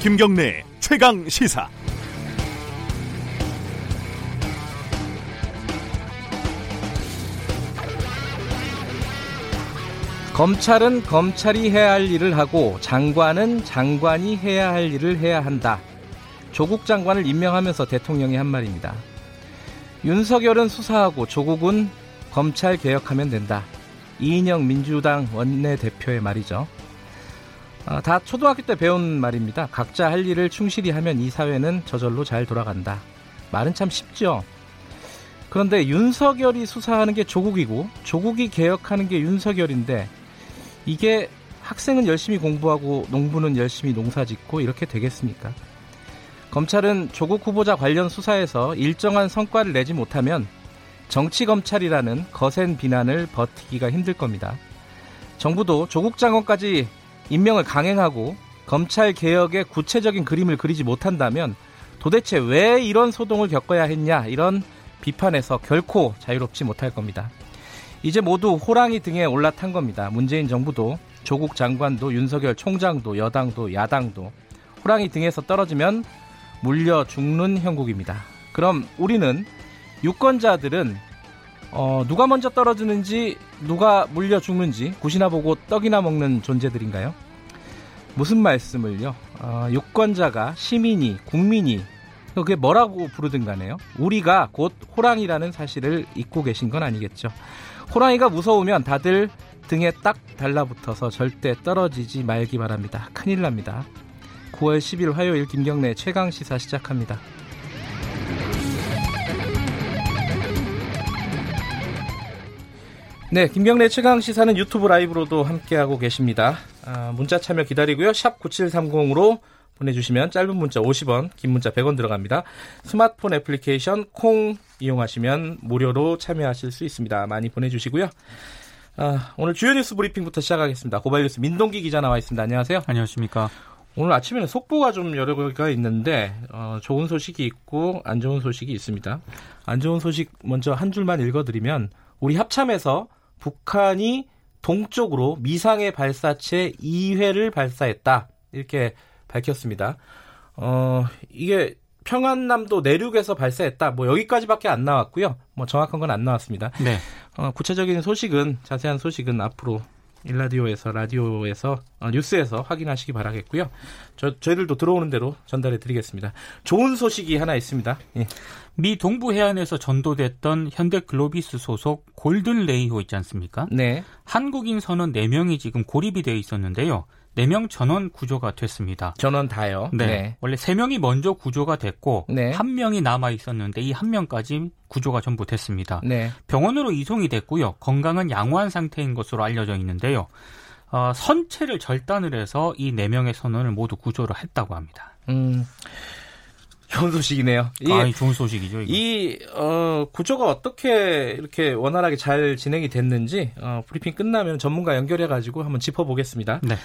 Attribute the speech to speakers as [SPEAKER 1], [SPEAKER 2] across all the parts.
[SPEAKER 1] 김경래 최강 시사.
[SPEAKER 2] 검찰은 검찰이 해야 할 일을 하고 장관은 장관이 해야 할 일을 해야 한다. 조국 장관을 임명하면서 대통령이 한 말입니다. 윤석열은 수사하고 조국은 검찰 개혁하면 된다. 이인영 민주당 원내대표의 말이죠. 아, 다 초등학교 때 배운 말입니다. 각자 할 일을 충실히 하면 이 사회는 저절로 잘 돌아간다. 말은 참 쉽죠. 그런데 윤석열이 수사하는 게 조국이고 조국이 개혁하는 게 윤석열인데 이게 학생은 열심히 공부하고 농부는 열심히 농사 짓고 이렇게 되겠습니까? 검찰은 조국 후보자 관련 수사에서 일정한 성과를 내지 못하면 정치검찰이라는 거센 비난을 버티기가 힘들 겁니다. 정부도 조국 장관까지 임명을 강행하고 검찰 개혁의 구체적인 그림을 그리지 못한다면 도대체 왜 이런 소동을 겪어야 했냐 이런 비판에서 결코 자유롭지 못할 겁니다. 이제 모두 호랑이 등에 올라탄 겁니다. 문재인 정부도 조국 장관도 윤석열 총장도 여당도 야당도 호랑이 등에서 떨어지면 물려 죽는 형국입니다. 그럼 우리는 유권자들은 어, 누가 먼저 떨어지는지 누가 물려 죽는지 굿이나 보고 떡이나 먹는 존재들인가요? 무슨 말씀을요? 어, 유권자가 시민이 국민이 그게 뭐라고 부르든 간에요. 우리가 곧 호랑이라는 사실을 잊고 계신 건 아니겠죠. 호랑이가 무서우면 다들 등에 딱 달라붙어서 절대 떨어지지 말기 바랍니다. 큰일 납니다. 9월 10일 화요일 김경래 최강 시사 시작합니다. 네, 김경래 최강 시사는 유튜브 라이브로도 함께하고 계십니다. 아, 문자 참여 기다리고요. 샵 9730으로 보내주시면 짧은 문자 50원, 긴 문자 100원 들어갑니다. 스마트폰 애플리케이션 콩 이용하시면 무료로 참여하실 수 있습니다. 많이 보내주시고요. 아, 오늘 주요 뉴스 브리핑부터 시작하겠습니다. 고발 뉴스 민동기 기자 나와 있습니다. 안녕하세요.
[SPEAKER 3] 안녕하십니까.
[SPEAKER 2] 오늘 아침에는 속보가 좀 여러 개가 있는데 어, 좋은 소식이 있고 안 좋은 소식이 있습니다. 안 좋은 소식 먼저 한 줄만 읽어드리면 우리 합참에서 북한이 동쪽으로 미상의 발사체 2회를 발사했다. 이렇게 밝혔습니다. 어, 이게 평안남도 내륙에서 발사했다. 뭐 여기까지밖에 안 나왔고요. 뭐 정확한 건 안 나왔습니다. 네. 어, 구체적인 소식은 자세한 소식은 앞으로 일라디오에서 라디오에서 어, 뉴스에서 확인하시기 바라겠고요. 저 저희들도 들어오는 대로 전달해 드리겠습니다. 좋은 소식이 하나 있습니다. 예.
[SPEAKER 3] 미 동부 해안에서 전도됐던 현대 글로비스 소속 골든 레이호 있지 않습니까? 네. 한국인 선원 4명이 지금 고립이 되어 있었는데요. 4명 전원 구조가 됐습니다.
[SPEAKER 2] 전원 다요?
[SPEAKER 3] 네. 네. 원래 3명이 먼저 구조가 됐고 네. 1명이 남아 있었는데 이 1명까지 구조가 전부 됐습니다. 네. 병원으로 이송이 됐고요. 건강은 양호한 상태인 것으로 알려져 있는데요. 어, 선체를 절단을 해서 이 4명의 선원을 모두 구조를 했다고 합니다. 음.
[SPEAKER 2] 좋은 소식이네요.
[SPEAKER 3] 이, 아, 좋은 소식이죠. 이거.
[SPEAKER 2] 이 어, 구조가 어떻게 이렇게 원활하게 잘 진행이 됐는지 어, 브리핑 끝나면 전문가 연결해 가지고 한번 짚어보겠습니다. 네.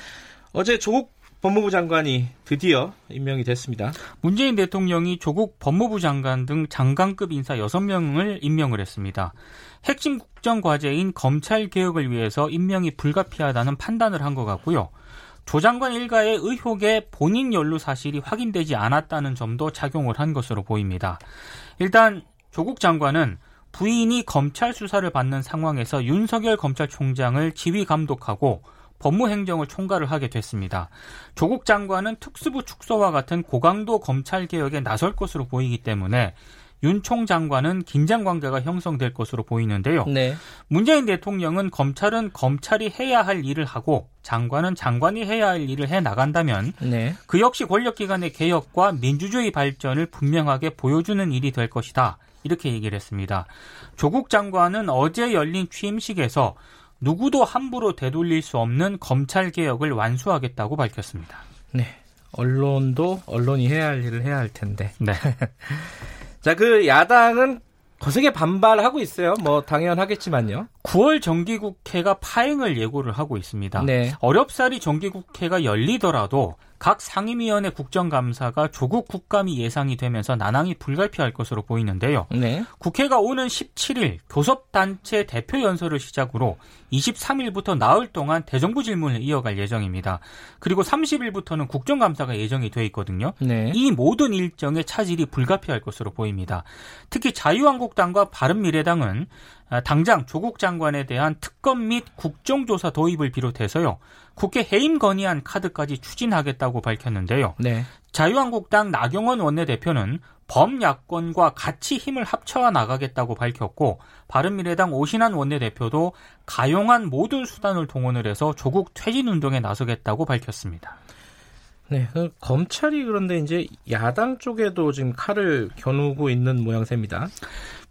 [SPEAKER 2] 어제 조국 법무부 장관이 드디어 임명이 됐습니다.
[SPEAKER 3] 문재인 대통령이 조국 법무부 장관 등 장관급 인사 6명을 임명을 했습니다. 핵심 국정 과제인 검찰 개혁을 위해서 임명이 불가피하다는 판단을 한 것 같고요. 조 장관 일가의 의혹에 본인 연루 사실이 확인되지 않았다는 점도 작용을 한 것으로 보입니다. 일단 조국 장관은 부인이 검찰 수사를 받는 상황에서 윤석열 검찰총장을 지휘 감독하고 법무행정을 총괄을 하게 됐습니다. 조국 장관은 특수부 축소와 같은 고강도 검찰 개혁에 나설 것으로 보이기 때문에 윤 총 장관은 긴장 관계가 형성될 것으로 보이는데요. 네. 문재인 대통령은 검찰은 검찰이 해야 할 일을 하고 장관은 장관이 해야 할 일을 해 나간다면 네. 그 역시 권력기관의 개혁과 민주주의 발전을 분명하게 보여주는 일이 될 것이다. 이렇게 얘기를 했습니다. 조국 장관은 어제 열린 취임식에서 누구도 함부로 되돌릴 수 없는 검찰 개혁을 완수하겠다고 밝혔습니다.
[SPEAKER 2] 네. 언론도 언론이 해야 할 일을 해야 할 텐데. 네. 자, 그 야당은 거세게 반발하고 있어요. 뭐 당연하겠지만요.
[SPEAKER 3] 9월 정기국회가 파행을 예고를 하고 있습니다.
[SPEAKER 2] 네.
[SPEAKER 3] 어렵사리 정기국회가 열리더라도 각 상임위원회 국정감사가 조국 국감이 예상이 되면서 난항이 불가피할 것으로 보이는데요.
[SPEAKER 2] 네.
[SPEAKER 3] 국회가 오는 17일 교섭단체 대표 연설을 시작으로 23일부터 나흘 동안 대정부 질문을 이어갈 예정입니다. 그리고 30일부터는 국정감사가 예정이 돼 있거든요.
[SPEAKER 2] 네.
[SPEAKER 3] 이 모든 일정의 차질이 불가피할 것으로 보입니다. 특히 자유한국당과 바른미래당은 아, 당장 조국 장 관에 대한 특검 및 국정조사 도입을 비롯해서요. 국회 해임 건의안 카드까지 추진하겠다고 밝혔는데요.
[SPEAKER 2] 네.
[SPEAKER 3] 자유한국당 나경원 원내대표는 범야권과 같이 힘을 합쳐 나가겠다고 밝혔고 바른미래당 오신환 원내대표도 가용한 모든 수단을 동원을 해서 조국 퇴진 운동에 나서겠다고 밝혔습니다.
[SPEAKER 2] 네, 그 검찰이 그런데 이제 야당 쪽에도 지금 칼을 겨누고 있는 모양새입니다.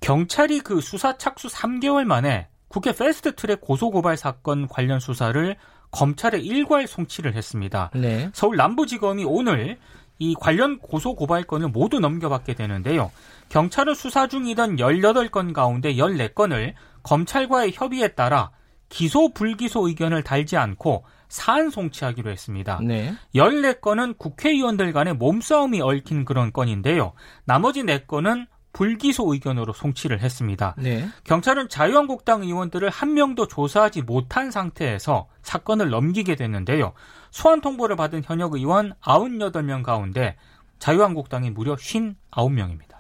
[SPEAKER 3] 경찰이 그 수사 착수 3개월 만에 국회 패스트트랙 고소고발 사건 관련 수사를 검찰에 일괄 송치를 했습니다.
[SPEAKER 2] 네.
[SPEAKER 3] 서울 남부지검이 오늘 이 관련 고소고발건을 모두 넘겨받게 되는데요. 경찰은 수사 중이던 18건 가운데 14건을 검찰과의 협의에 따라 기소 불기소 의견을 달지 않고 사안 송치하기로 했습니다.
[SPEAKER 2] 네.
[SPEAKER 3] 14건은 국회의원들 간의 몸싸움이 얽힌 그런 건인데요. 나머지 4건은 불기소 의견으로 송치를 했습니다.
[SPEAKER 2] 네.
[SPEAKER 3] 경찰은 자유한국당 의원들을 한 명도 조사하지 못한 상태에서 사건을 넘기게 됐는데요. 소환 통보를 받은 현역 의원 98명 가운데 자유한국당이 무려 59명입니다.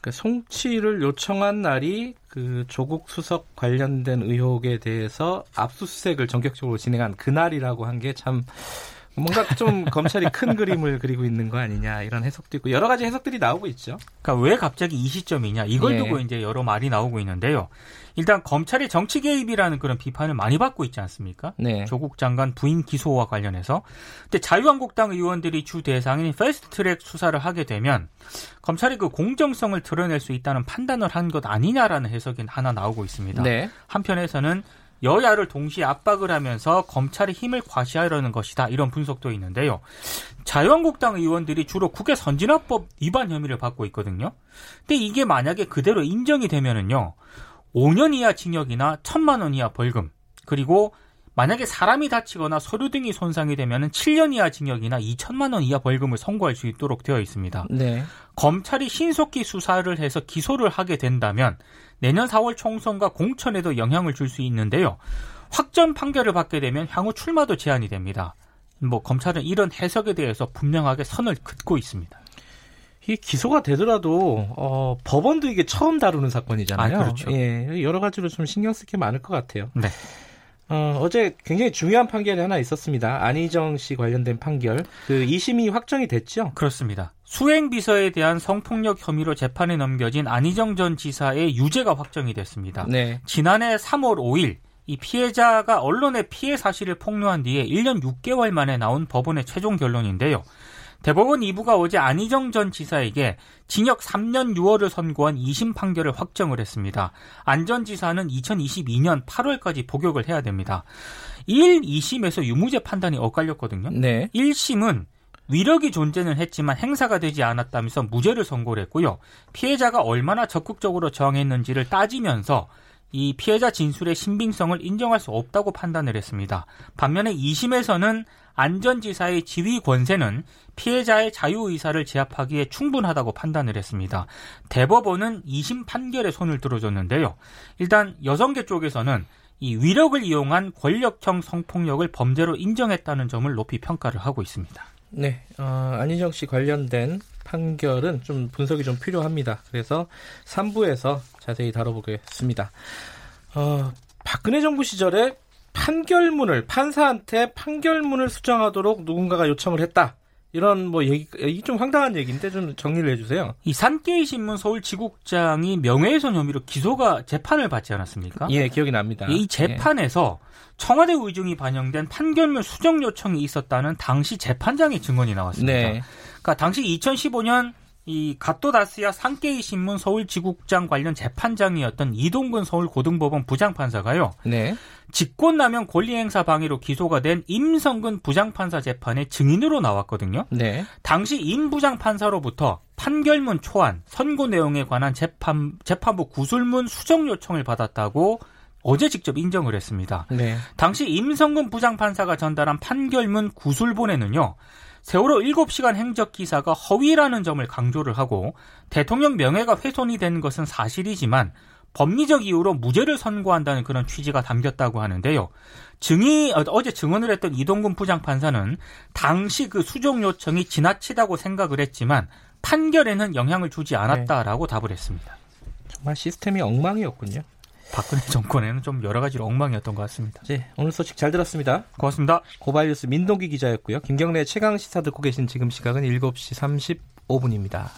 [SPEAKER 2] 그 송치를 요청한 날이 그 조국 수석 관련된 의혹에 대해서 압수수색을 전격적으로 진행한 그날이라고 한 게 참 뭔가 좀 검찰이 큰 그림을 그리고 있는 거 아니냐 이런 해석도 있고 여러 가지 해석들이 나오고 있죠.
[SPEAKER 3] 그러니까 왜 갑자기 이 시점이냐 이걸
[SPEAKER 2] 예.
[SPEAKER 3] 두고 이제 여러 말이 나오고 있는데요. 일단 검찰이 정치 개입이라는 그런 비판을 많이 받고 있지 않습니까?
[SPEAKER 2] 네.
[SPEAKER 3] 조국 장관 부인 기소와 관련해서. 근데 자유한국당 의원들이 주 대상인 패스트트랙 수사를 하게 되면 검찰이 그 공정성을 드러낼 수 있다는 판단을 한 것 아니냐라는 해석이 하나 나오고 있습니다.
[SPEAKER 2] 네.
[SPEAKER 3] 한편에서는 여야를 동시에 압박을 하면서 검찰의 힘을 과시하려는 것이다. 이런 분석도 있는데요. 자유한국당 의원들이 주로 국회 선진화법 위반 혐의를 받고 있거든요. 근데 이게 만약에 그대로 인정이 되면은요. 5년 이하 징역이나 1천만 원 이하 벌금 그리고 만약에 사람이 다치거나 서류 등이 손상이 되면은 7년 이하 징역이나 2천만 원 이하 벌금을 선고할 수 있도록 되어 있습니다.
[SPEAKER 2] 네.
[SPEAKER 3] 검찰이 신속히 수사를 해서 기소를 하게 된다면 내년 4월 총선과 공천에도 영향을 줄 수 있는데요. 확정 판결을 받게 되면 향후 출마도 제한이 됩니다. 뭐 검찰은 이런 해석에 대해서 분명하게 선을 긋고 있습니다.
[SPEAKER 2] 이 기소가 되더라도 어, 법원도 이게 처음 다루는 사건이잖아요.
[SPEAKER 3] 아, 그렇죠.
[SPEAKER 2] 예, 여러 가지로 좀 신경 쓸 게 많을 것 같아요.
[SPEAKER 3] 네.
[SPEAKER 2] 어, 어제 굉장히 중요한 판결이 하나 있었습니다. 안희정 씨 관련된 판결. 그 2심이 확정이 됐죠?
[SPEAKER 3] 그렇습니다. 수행 비서에 대한 성폭력 혐의로 재판에 넘겨진 안희정 전 지사의 유죄가 확정이 됐습니다.
[SPEAKER 2] 네.
[SPEAKER 3] 지난해 3월 5일 이 피해자가 언론의 피해 사실을 폭로한 뒤에 1년 6개월 만에 나온 법원의 최종 결론인데요. 대법원 2부가 어제 안희정 전 지사에게 징역 3년 6월을 선고한 2심 판결을 확정을 했습니다. 안 전 지사는 2022년 8월까지 복역을 해야 됩니다. 1, 2심에서 유무죄 판단이 엇갈렸거든요.
[SPEAKER 2] 네.
[SPEAKER 3] 1심은 위력이 존재는 했지만 행사가 되지 않았다면서 무죄를 선고를 했고요. 피해자가 얼마나 적극적으로 저항했는지를 따지면서 이 피해자 진술의 신빙성을 인정할 수 없다고 판단을 했습니다. 반면에 2심에서는 안전지사의 지휘 권세는 피해자의 자유의사를 제압하기에 충분하다고 판단을 했습니다. 대법원은 2심 판결에 손을 들어줬는데요. 일단 여성계 쪽에서는 이 위력을 이용한 권력형 성폭력을 범죄로 인정했다는 점을 높이 평가를 하고 있습니다.
[SPEAKER 2] 네. 어, 안희정 씨 관련된 판결은 좀 분석이 좀 필요합니다. 그래서 3부에서 자세히 다뤄보겠습니다. 어, 박근혜 정부 시절에 판결문을 판사한테 판결문을 수정하도록 누군가가 요청을 했다. 이런 뭐 얘기 이게 좀 황당한 얘기인데 좀 정리를 해주세요.
[SPEAKER 3] 이 산케이 신문 서울 지국장이 명예훼손 혐의로 기소가 재판을 받지 않았습니까?
[SPEAKER 2] 예, 기억이 납니다.
[SPEAKER 3] 이 재판에서 청와대 의중이 반영된 판결문 수정 요청이 있었다는 당시 재판장의 증언이 나왔습니다.
[SPEAKER 2] 네.
[SPEAKER 3] 그러니까 당시 2015년 이 갓도다스야 산케이 신문 서울 지국장 관련 재판장이었던 이동근 서울 고등법원 부장판사가요.
[SPEAKER 2] 네.
[SPEAKER 3] 직권남용 권리행사 방해로 기소가 된 임성근 부장판사 재판에 증인으로 나왔거든요.
[SPEAKER 2] 네.
[SPEAKER 3] 당시 임 부장판사로부터 판결문 초안, 선고 내용에 관한 재판, 재판부 구술문 수정 요청을 받았다고 어제 직접 인정을 했습니다.
[SPEAKER 2] 네.
[SPEAKER 3] 당시 임성근 부장판사가 전달한 판결문 구술본에는요. 세월호 7시간 행적 기사가 허위라는 점을 강조를 하고 대통령 명예가 훼손이 된 것은 사실이지만 법리적 이유로 무죄를 선고한다는 그런 취지가 담겼다고 하는데요. 증이 어제 증언을 했던 이동근 부장판사는 당시 그 수정 요청이 지나치다고 생각을 했지만 판결에는 영향을 주지 않았다라고 네. 답을 했습니다.
[SPEAKER 2] 정말 시스템이 엉망이었군요.
[SPEAKER 3] 박근혜 정권에는 좀 여러 가지로 엉망이었던 것 같습니다.
[SPEAKER 2] 네, 오늘 소식 잘 들었습니다.
[SPEAKER 3] 고맙습니다.
[SPEAKER 2] 고발뉴스 민동기 기자였고요. 김경래 최강 시사 듣고 계신 지금 시각은 7시 35분입니다.